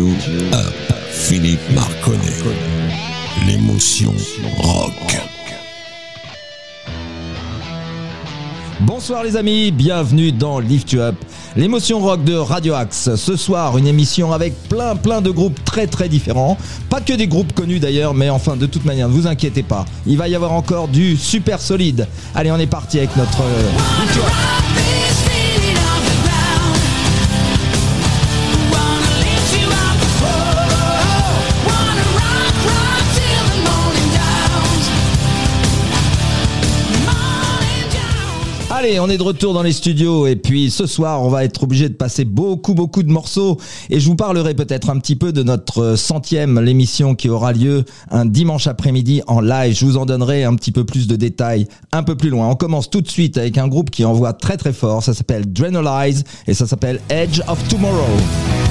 up, Philippe Marconnet. L'émotion rock. Bonsoir les amis, bienvenue dans Lift You Up, l'émotion rock de Radio Axe. Ce soir, une émission avec plein plein de groupes très très différents. Pas que des groupes connus d'ailleurs, mais enfin de toute manière, ne vous inquiétez pas. Il va y avoir encore du super solide. Allez, on est parti avec notre euh, Lift You Up. Allez, on est de retour dans les studios et puis ce soir, on va être obligé de passer beaucoup beaucoup de morceaux et je vous parlerai peut-être un petit peu de notre centième l'émission qui aura lieu un dimanche après-midi en live. Je vous en donnerai un petit peu plus de détails un peu plus loin. On commence tout de suite avec un groupe qui envoie très très fort. Ça s'appelle Drenalize et ça s'appelle Edge of Tomorrow.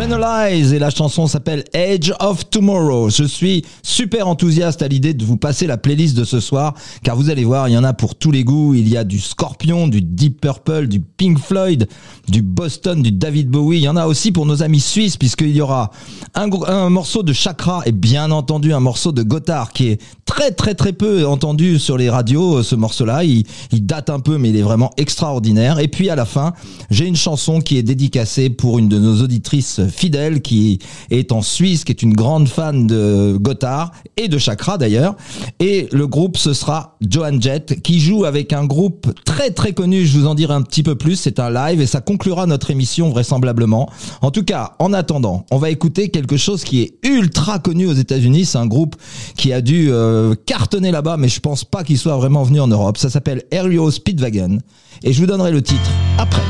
Analyze et la chanson s'appelle Age of Tomorrow. Je suis super enthousiaste à l'idée de vous passer la playlist de ce soir car vous allez voir, il y en a pour tous les goûts. Il y a du Scorpion, du Deep Purple, du Pink Floyd, du Boston, du David Bowie. Il y en a aussi pour nos amis suisses puisqu'il y aura un, morceau de Chakra et bien entendu un morceau de Gotthard qui est très très très peu entendu sur les radios. Ce morceau-là, il date un peu mais il est vraiment extraordinaire. Et puis à la fin, j'ai une chanson qui est dédicacée pour une de nos auditrices fidèles qui est en Suisse, qui est une grande fan de Gotthard et de Chakra d'ailleurs. Et le groupe, ce sera Joan Jett qui joue avec un groupe très très connu. Je vous en dirai un petit peu plus. C'est un live et ça conclura notre émission vraisemblablement. En tout cas, en attendant, on va écouter quelque chose qui est ultra connu aux États-Unis. C'est un groupe qui a dû euh, cartonner là-bas, mais je pense pas qu'il soit vraiment venu en Europe. Ça s'appelle Aereo Speedwagon et je vous donnerai le titre après.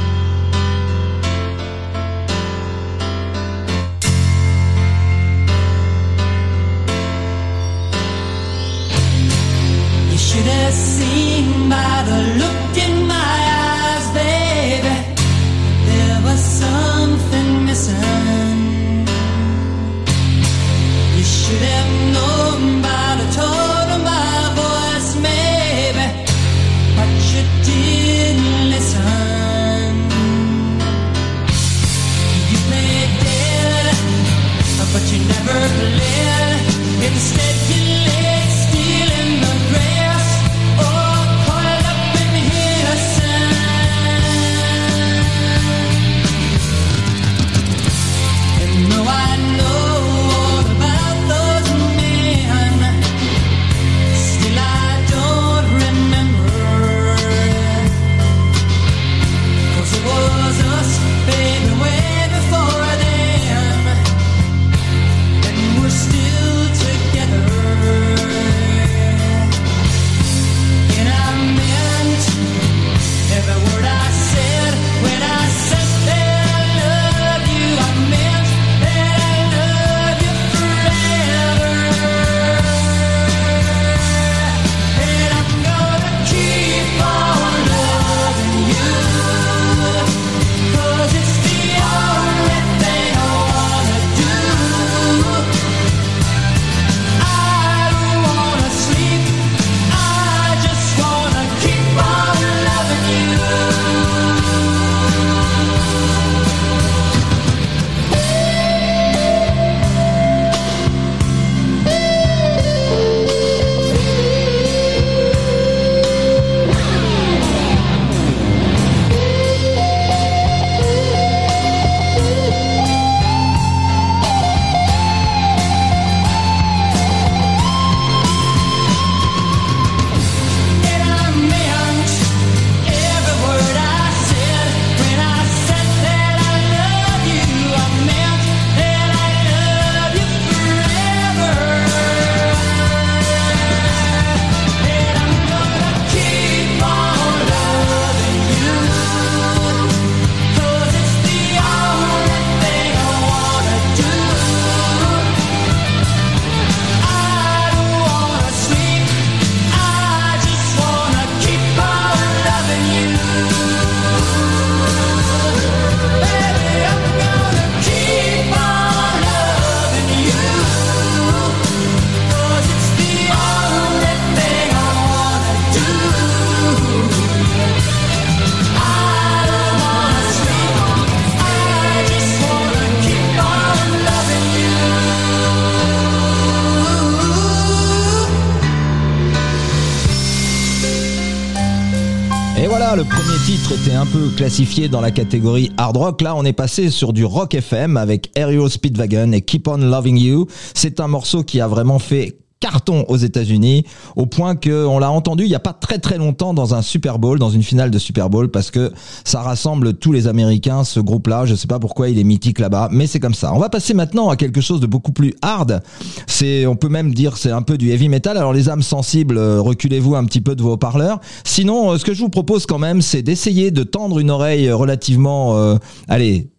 Le premier titre était un peu classifié dans la catégorie hard rock. Là, on est passé sur du rock FM avec Aerial Speedwagon et Keep on Loving You. C'est un morceau qui a vraiment fait carton aux États-Unis au point que on l'a entendu il y a pas très très longtemps dans un Super Bowl, dans une finale de Super Bowl parce que ça rassemble tous les Américains ce groupe-là, je sais pas pourquoi il est mythique là-bas, mais c'est comme ça. On va passer maintenant à quelque chose de beaucoup plus hard. C'est on peut même dire c'est un peu du heavy metal. Alors les âmes sensibles, euh, reculez-vous un petit peu de vos haut-parleurs. Sinon euh, ce que je vous propose quand même c'est d'essayer de tendre une oreille relativement euh, allez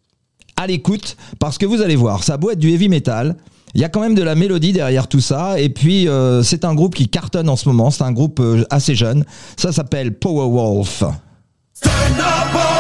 à l'écoute parce que vous allez voir, ça a beau être du heavy metal, il y a quand même de la mélodie derrière tout ça. Et puis euh, c'est un groupe qui cartonne en ce moment, c'est un groupe euh, assez jeune, ça s'appelle Powerwolf. Up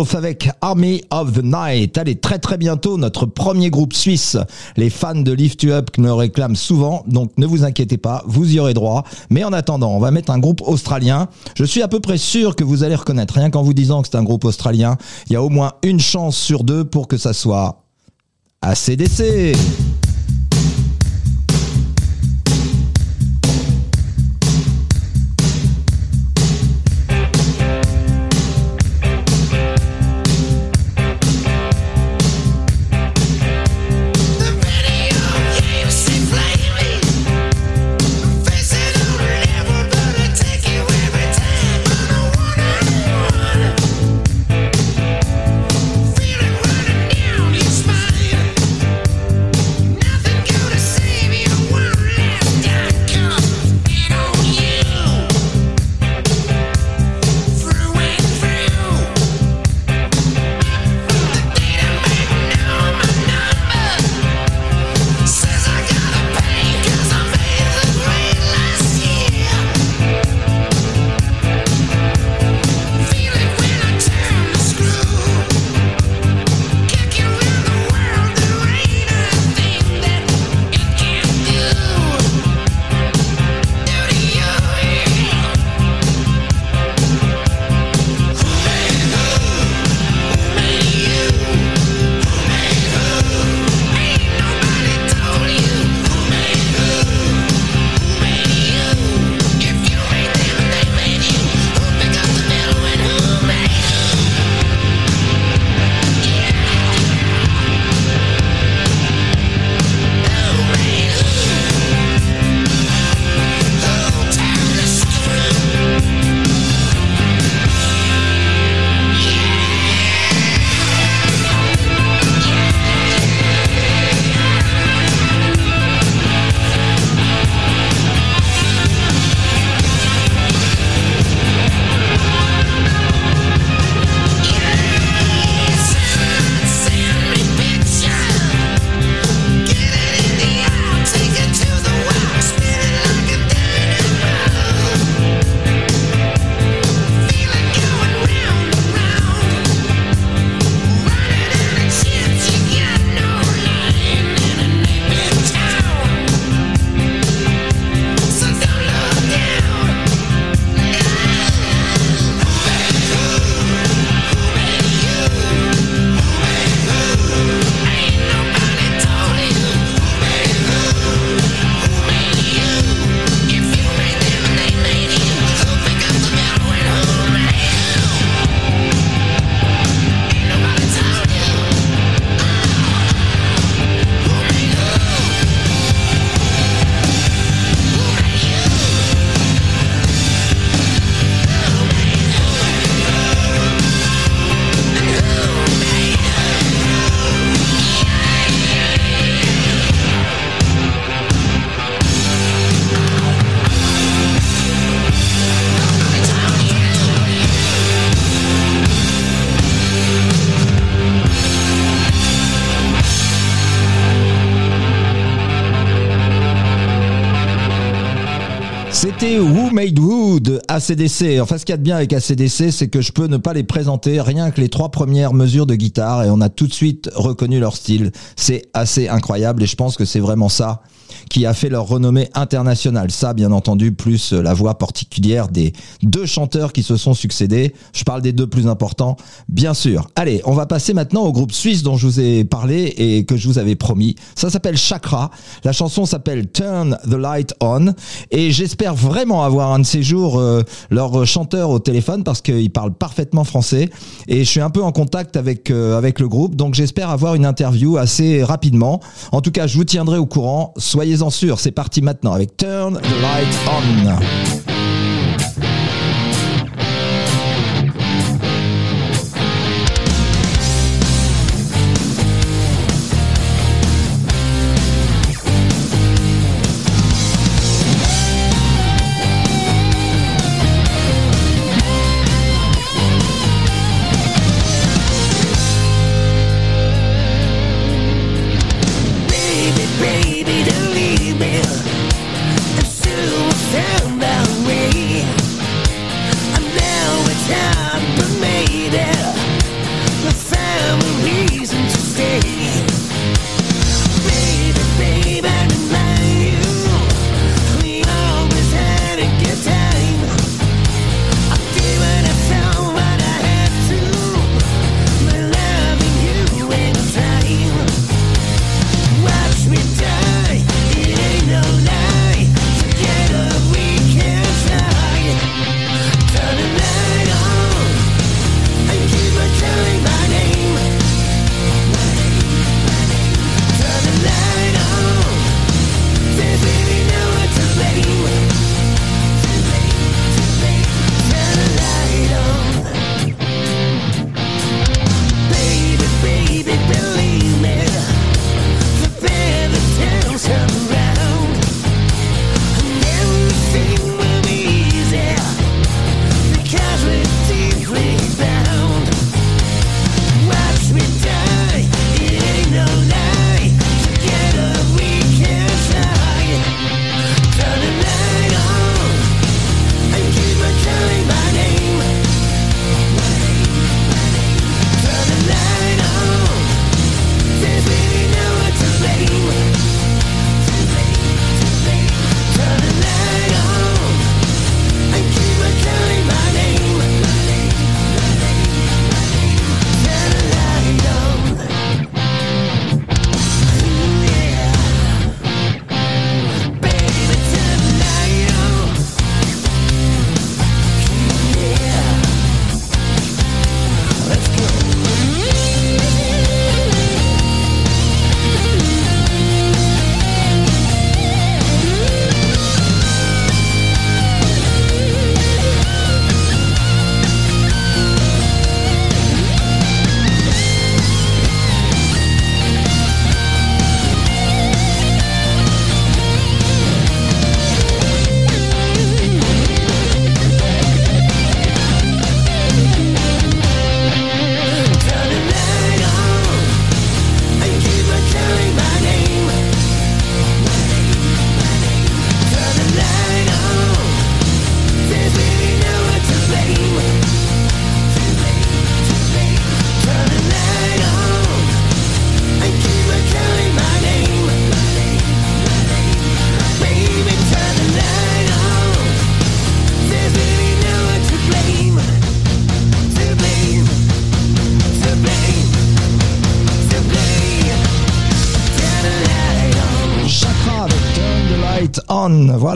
Avec Army of the Night. Allez, très très bientôt, notre premier groupe suisse. Les fans de Lift You Up me réclament souvent, donc ne vous inquiétez pas, vous y aurez droit. Mais en attendant, on va mettre un groupe australien. Je suis à peu près sûr que vous allez reconnaître, rien qu'en vous disant que c'est un groupe australien, il y a au moins une chance sur deux pour que ça soit ACDC. ACDC. Enfin, ce qu'il y a de bien avec ACDC, c'est que je peux ne pas les présenter rien que les trois premières mesures de guitare et on a tout de suite reconnu leur style. C'est assez incroyable et je pense que c'est vraiment ça qui a fait leur renommée internationale. Ça, bien entendu, plus la voix particulière des deux chanteurs qui se sont succédés. Je parle des deux plus importants, bien sûr. Allez, on va passer maintenant au groupe suisse dont je vous ai parlé et que je vous avais promis. Ça s'appelle Chakra. La chanson s'appelle Turn the Light On et j'espère vraiment avoir un de ces jours euh, leur chanteur au téléphone parce qu'il parle parfaitement français et je suis un peu en contact avec euh, avec le groupe donc j'espère avoir une interview assez rapidement. En tout cas, je vous tiendrai au courant. Soyez-en sûrs, c'est parti maintenant avec Turn the Light On.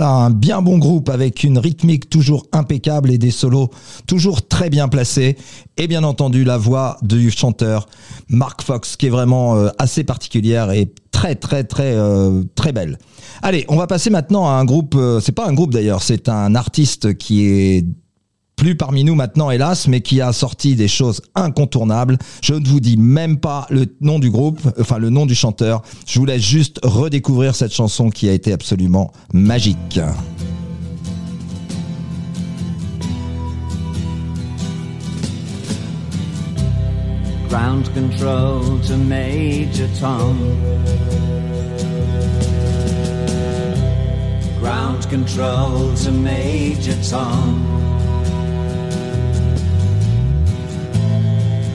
Un bien bon groupe avec une rythmique toujours impeccable et des solos toujours très bien placés. Et bien entendu, la voix du chanteur Mark Fox qui est vraiment euh, assez particulière et très très très euh, très belle. Allez, on va passer maintenant à un groupe, euh, c'est pas un groupe d'ailleurs, c'est un artiste qui est plus parmi nous maintenant, hélas, mais qui a sorti des choses incontournables. Je ne vous dis même pas le nom du groupe, enfin le nom du chanteur. Je vous laisse juste redécouvrir cette chanson qui a été absolument magique.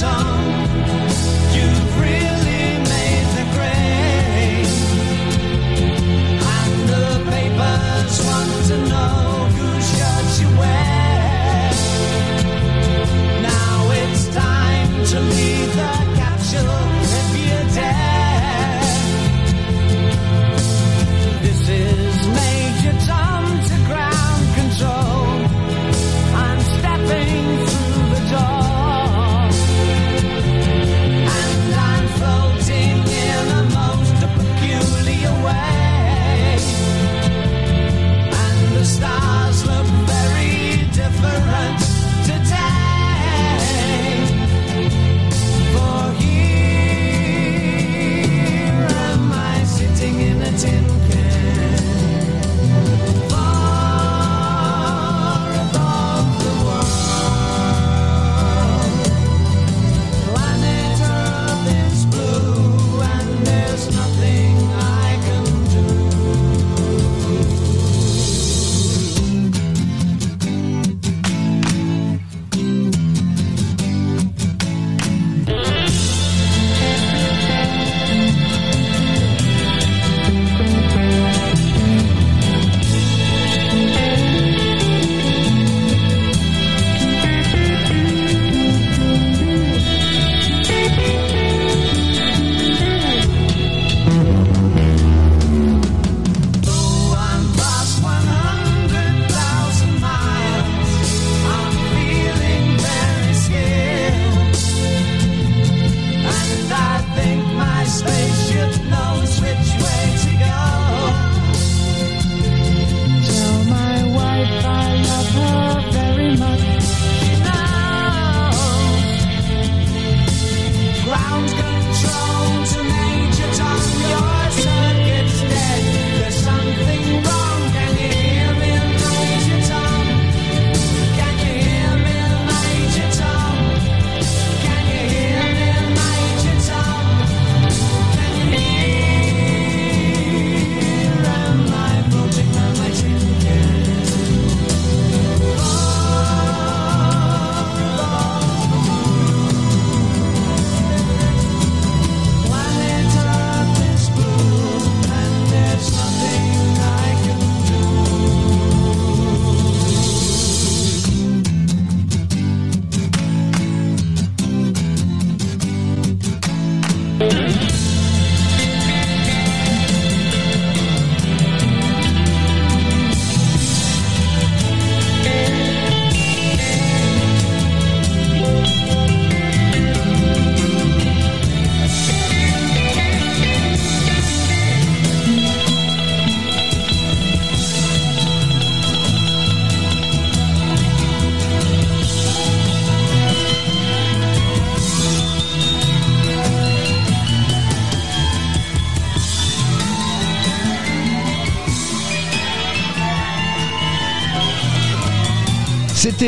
Major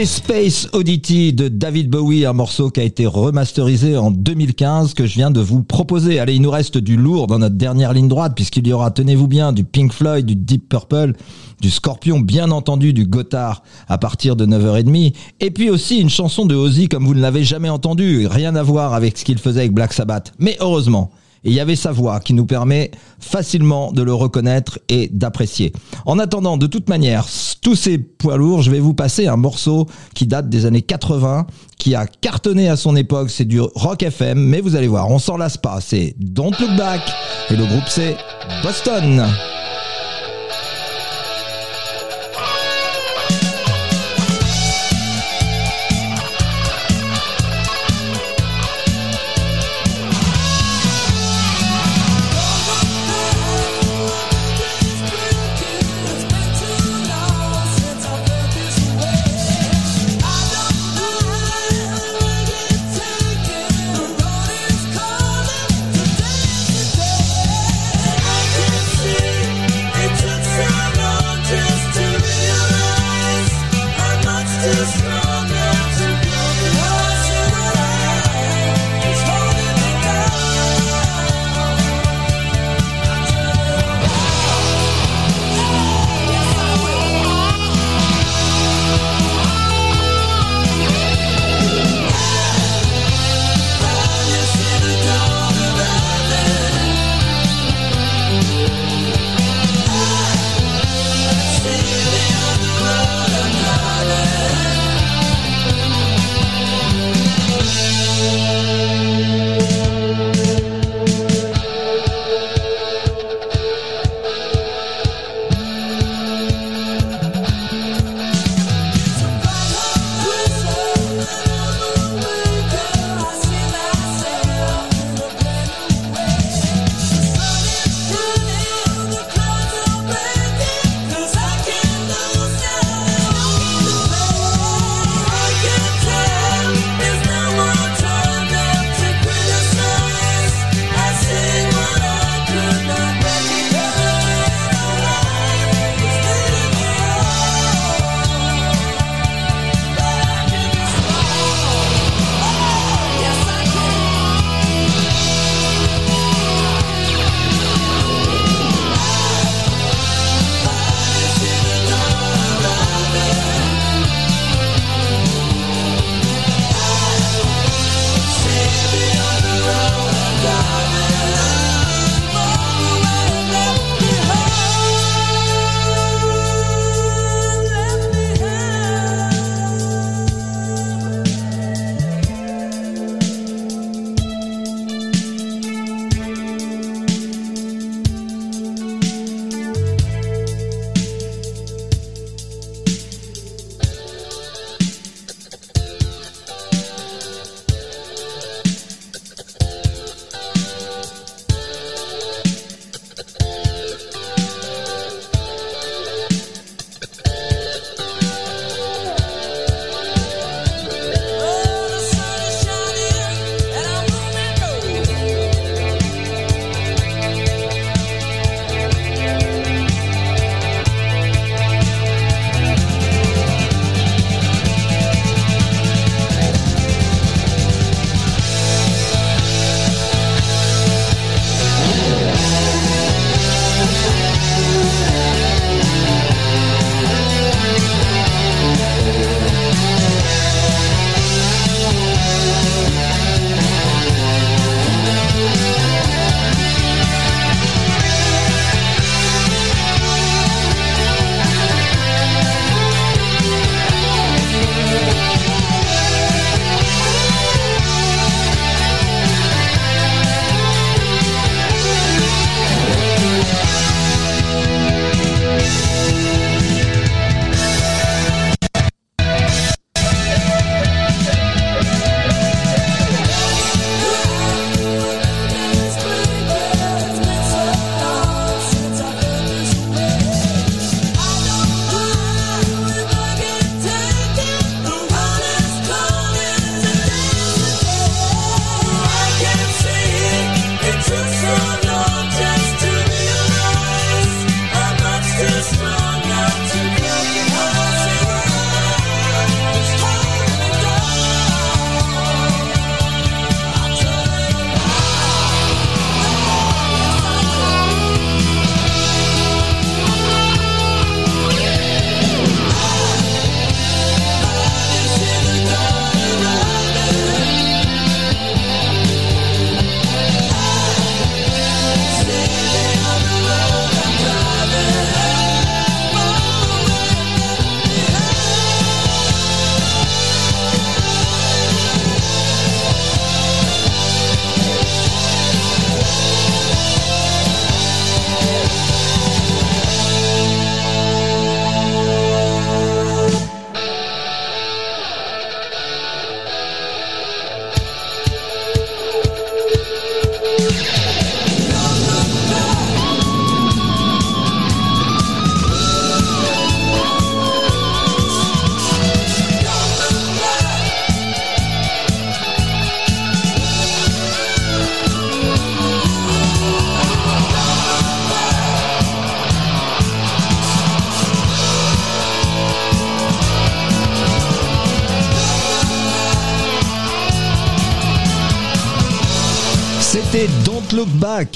Space Oddity de David Bowie, un morceau qui a été remasterisé en 2015 que je viens de vous proposer. Allez, il nous reste du lourd dans notre dernière ligne droite puisqu'il y aura, tenez-vous bien, du Pink Floyd, du Deep Purple, du Scorpion, bien entendu du Gotthard à partir de 9h30 et puis aussi une chanson de Ozzy comme vous ne l'avez jamais entendu, rien à voir avec ce qu'il faisait avec Black Sabbath. Mais heureusement, et il y avait sa voix qui nous permet facilement de le reconnaître et d'apprécier. En attendant, de toute manière, tous ces poids lourds, je vais vous passer un morceau qui date des années 80, qui a cartonné à son époque, c'est du rock FM, mais vous allez voir, on s'en lasse pas, c'est Don't Look Back, et le groupe c'est Boston.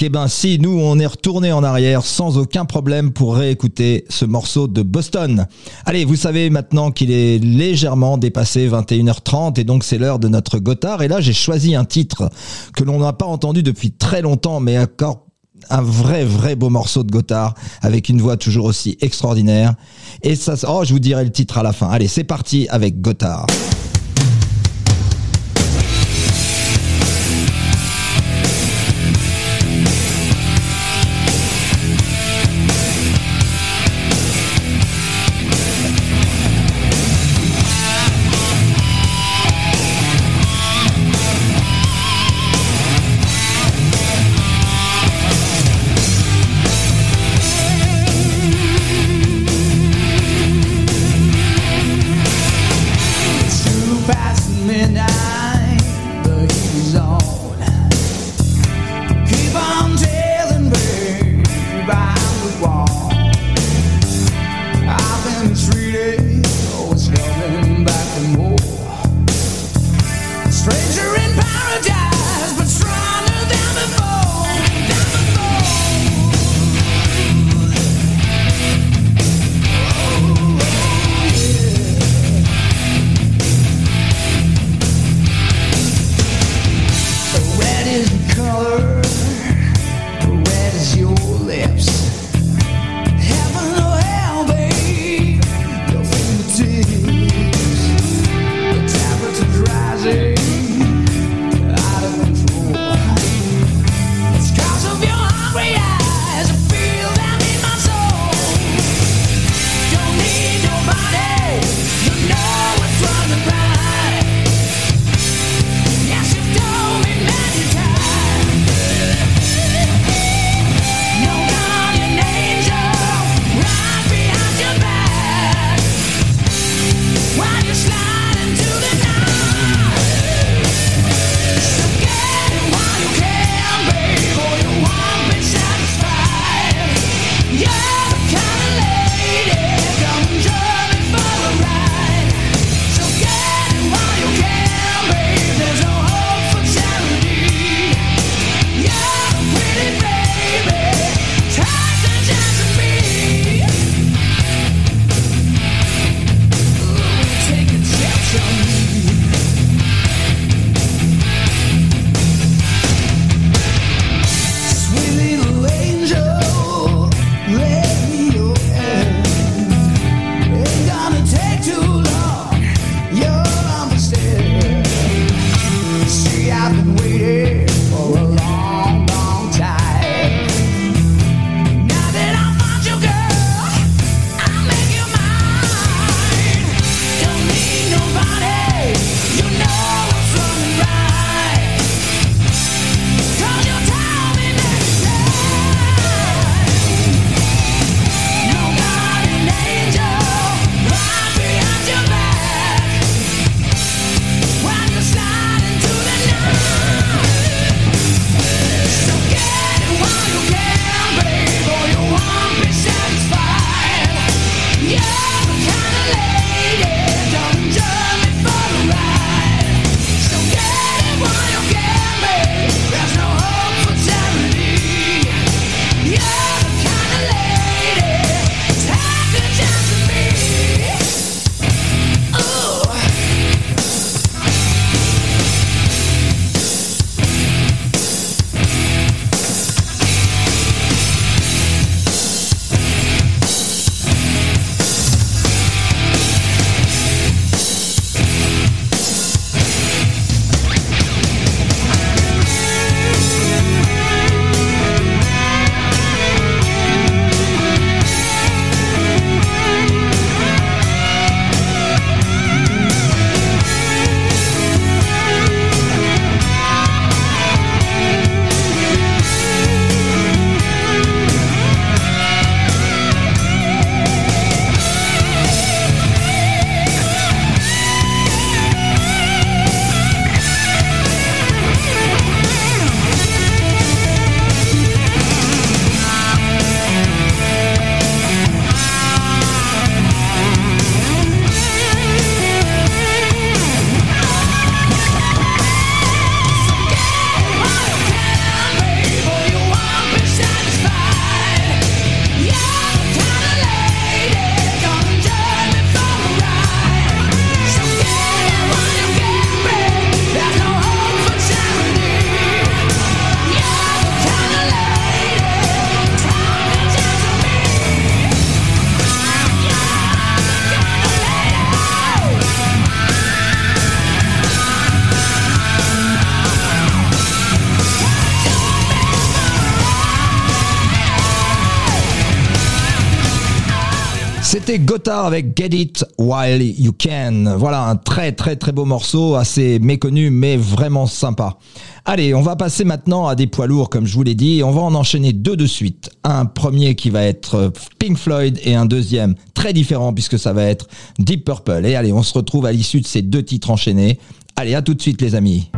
Eh ben si, nous on est retourné en arrière sans aucun problème pour réécouter ce morceau de Boston. Allez, vous savez maintenant qu'il est légèrement dépassé 21h30 et donc c'est l'heure de notre Gotthard. Et là j'ai choisi un titre que l'on n'a pas entendu depuis très longtemps, mais encore un vrai vrai beau morceau de Gotthard avec une voix toujours aussi extraordinaire. Et ça, oh je vous dirai le titre à la fin. Allez, c'est parti avec Gotthard. Avec Get It While You Can. Voilà un très très très beau morceau, assez méconnu mais vraiment sympa. Allez, on va passer maintenant à des poids lourds comme je vous l'ai dit on va en enchaîner deux de suite. Un premier qui va être Pink Floyd et un deuxième très différent puisque ça va être Deep Purple. Et allez, on se retrouve à l'issue de ces deux titres enchaînés. Allez, à tout de suite les amis.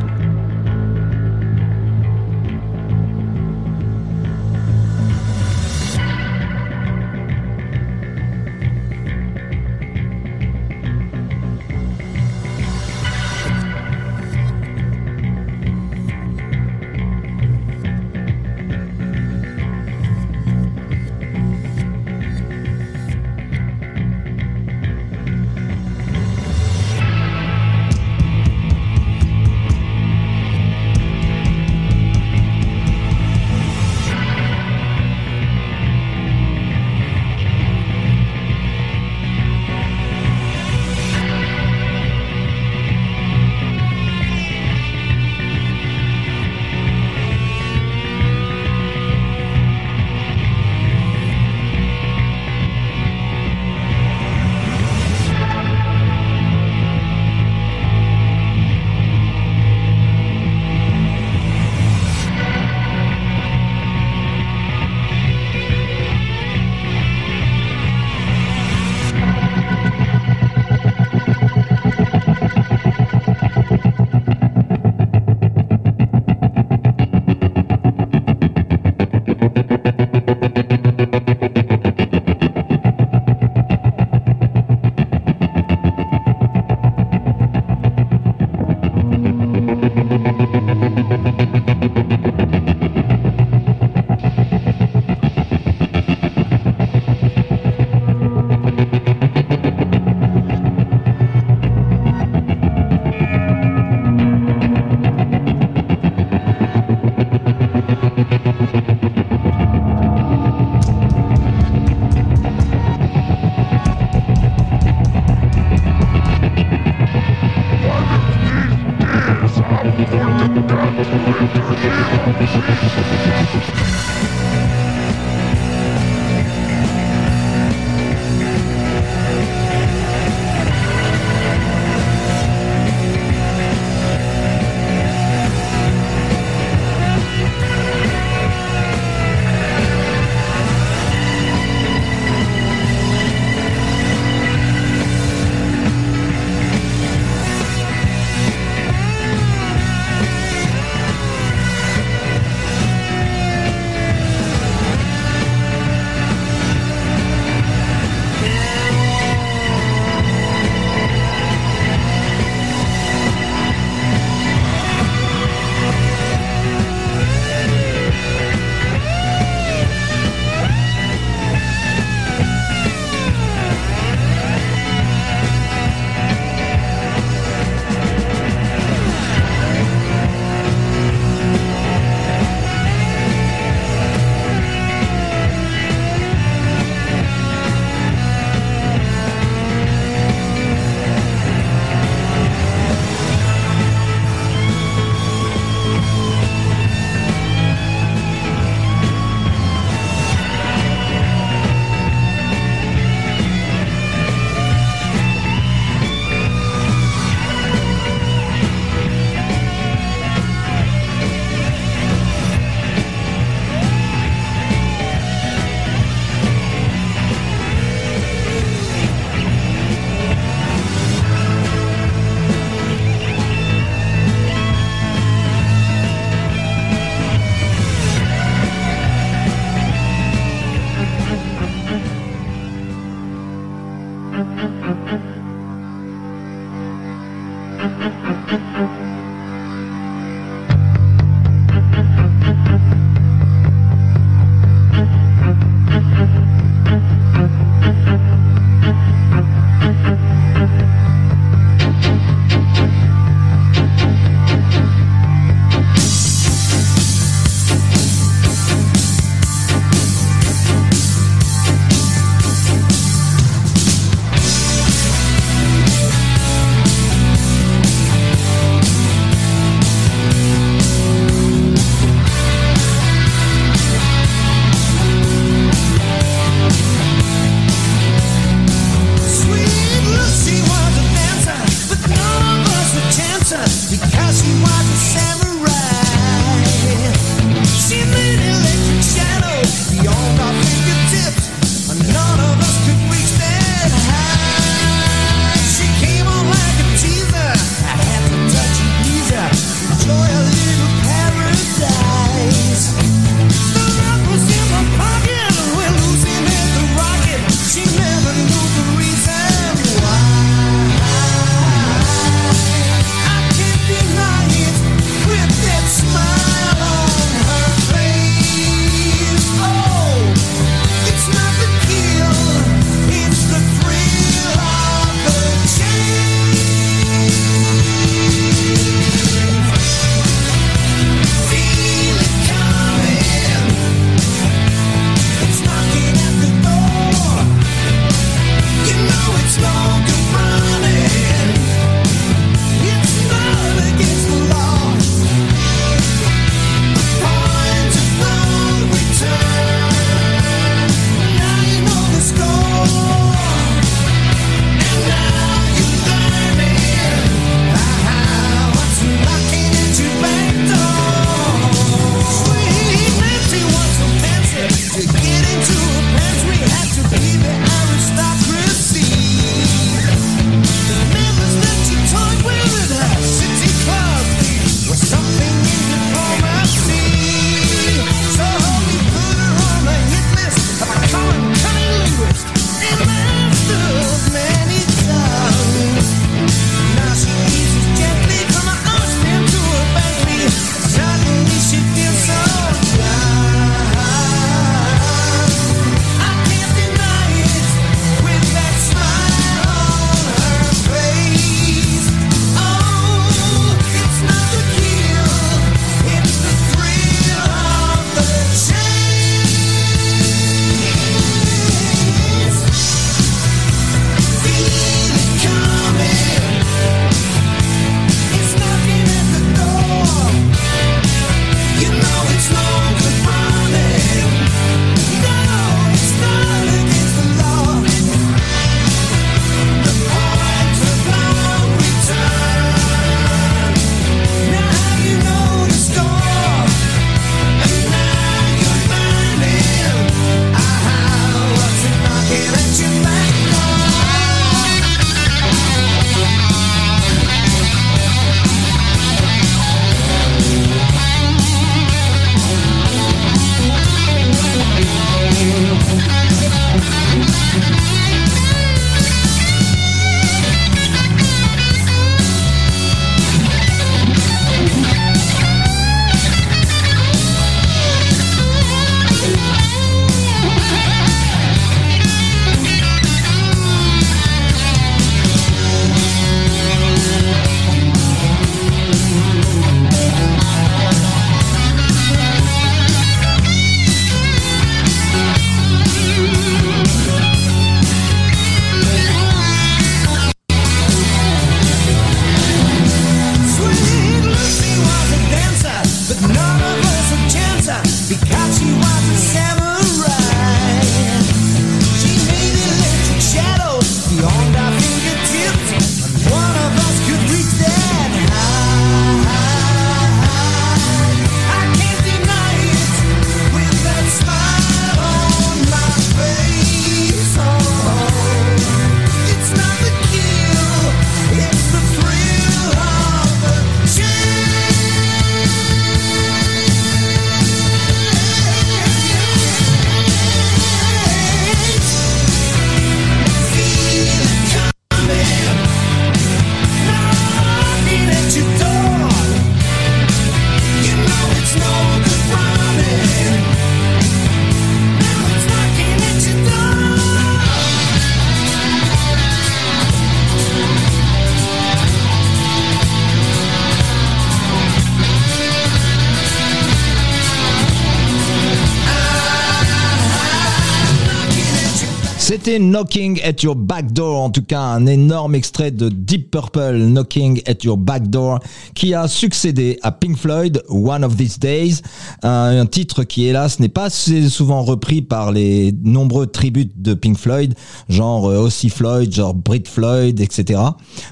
Knocking at Your Back Door, en tout cas un énorme extrait de Deep Purple, Knocking at Your Back Door, qui a succédé à Pink Floyd, One of These Days, un, titre qui hélas n'est pas assez souvent repris par les nombreux tributes de Pink Floyd, genre euh, Ossie Floyd, genre Brit Floyd, etc.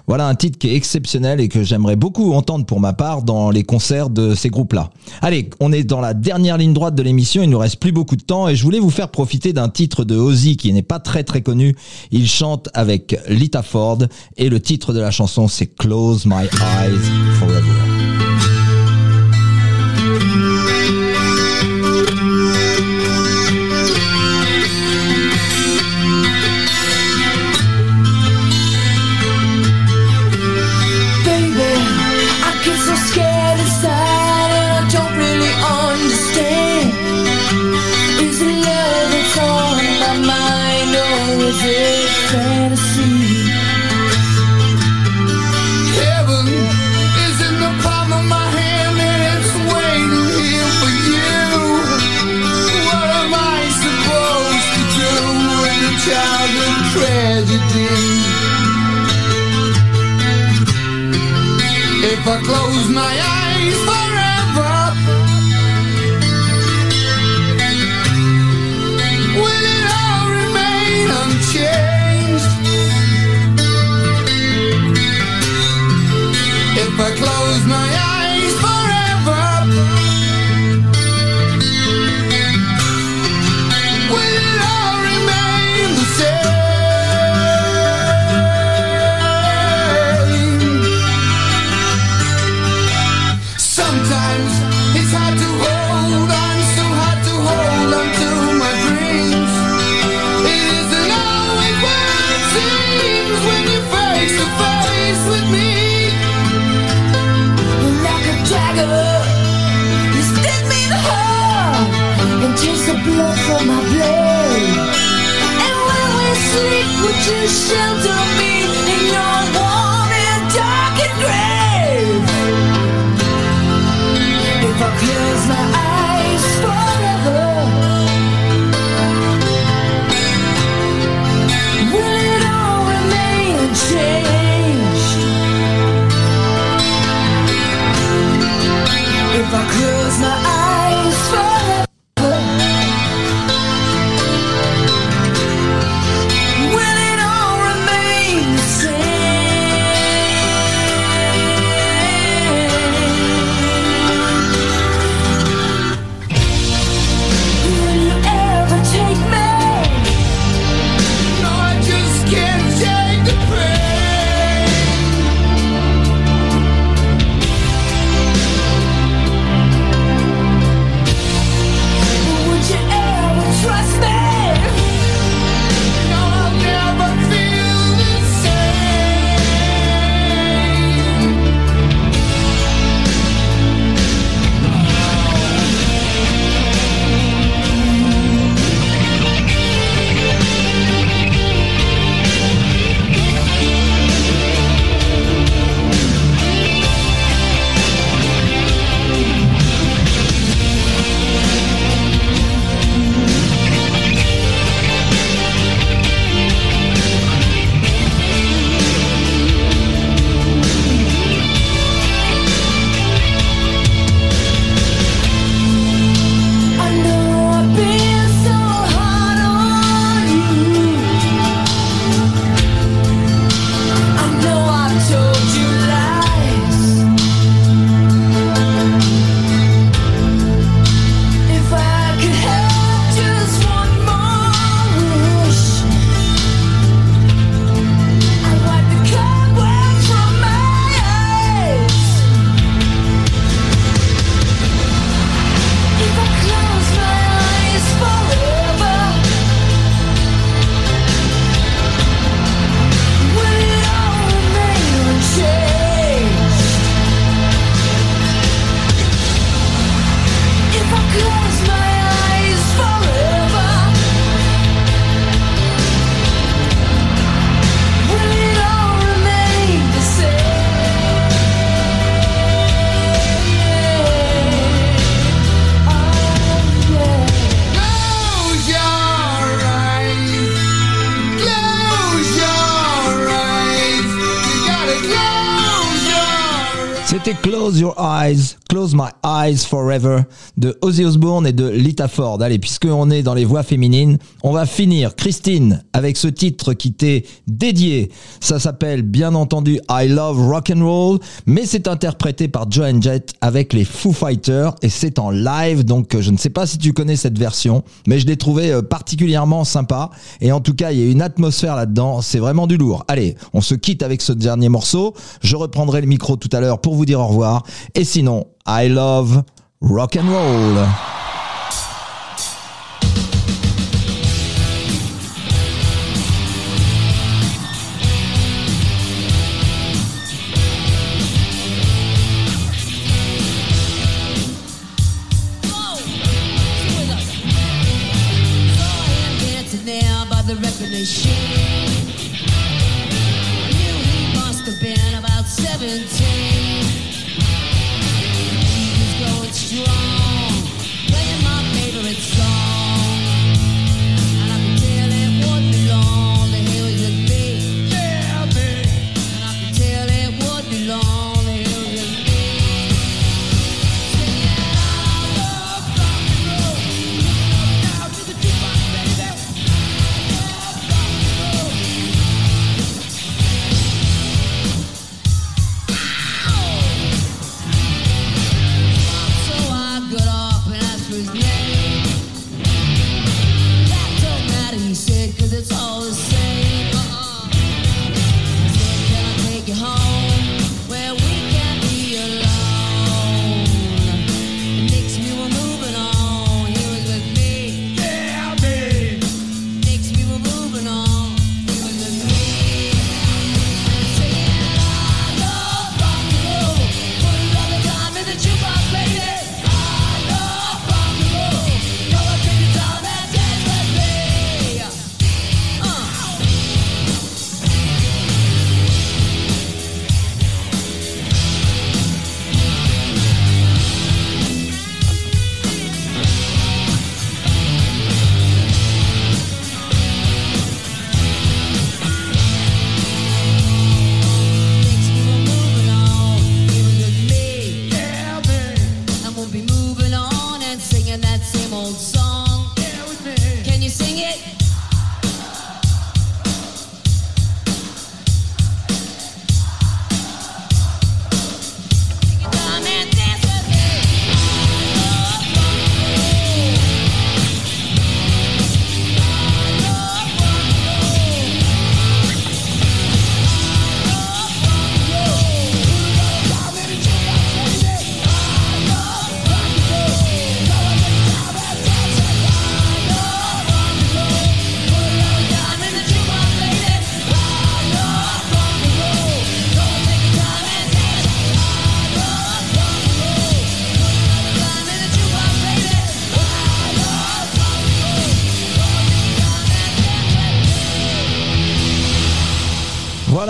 Voilà un titre qui est exceptionnel et que j'aimerais beaucoup entendre pour ma part dans les concerts de ces groupes-là. Allez, on est dans la dernière ligne droite de l'émission, il nous reste plus beaucoup de temps et je voulais vous faire profiter d'un titre de Ozzy qui n'est pas très très connu. Il chante avec Lita Ford et le titre de la chanson c'est Close My Eyes Forever. And taste the blood from my blade. And when we sleep, would you shelter me in your warm and darkened grave? If I close my eyes forever, will it all remain unchanged? If I close Forever de Ozzy Osbourne et de Lita Ford. Allez, puisque on est dans les voix féminines, on va finir, Christine, avec ce titre qui t'est dédié. Ça s'appelle bien entendu I Love Rock and Roll, mais c'est interprété par Joan Jett avec les Foo Fighters et c'est en live. Donc, euh, je ne sais pas si tu connais cette version, mais je l'ai trouvé euh, particulièrement sympa. Et en tout cas, il y a une atmosphère là-dedans. C'est vraiment du lourd. Allez, on se quitte avec ce dernier morceau. Je reprendrai le micro tout à l'heure pour vous dire au revoir. Et sinon, I love rock and roll. dancing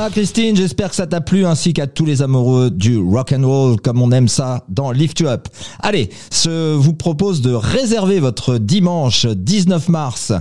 Christine, j'espère que ça t'a plu ainsi qu'à tous les amoureux du rock and roll comme on aime ça dans Lift You Up. Allez, je vous propose de réserver votre dimanche 19 mars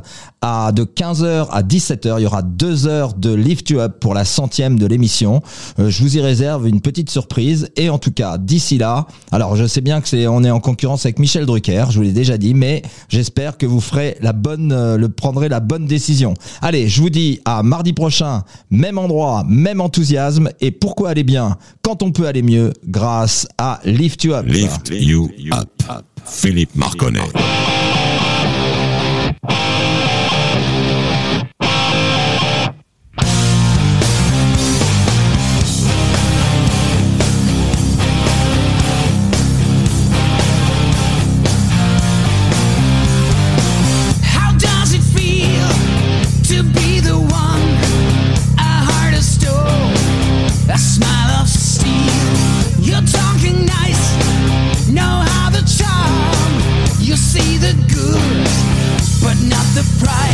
à de 15h à 17h. Il y aura deux heures de Lift You Up pour la centième de l'émission. Euh, je vous y réserve une petite surprise et en tout cas d'ici là, alors je sais bien que c'est on est en concurrence avec Michel Drucker, je vous l'ai déjà dit, mais j'espère que vous ferez la bonne, euh, le prendrez la bonne décision. Allez, je vous dis à mardi prochain, même endroit, même enthousiasme et pourquoi aller bien quand on peut aller mieux grâce à Lift You Up. Lift you up. Philippe Marconnet. Not the price.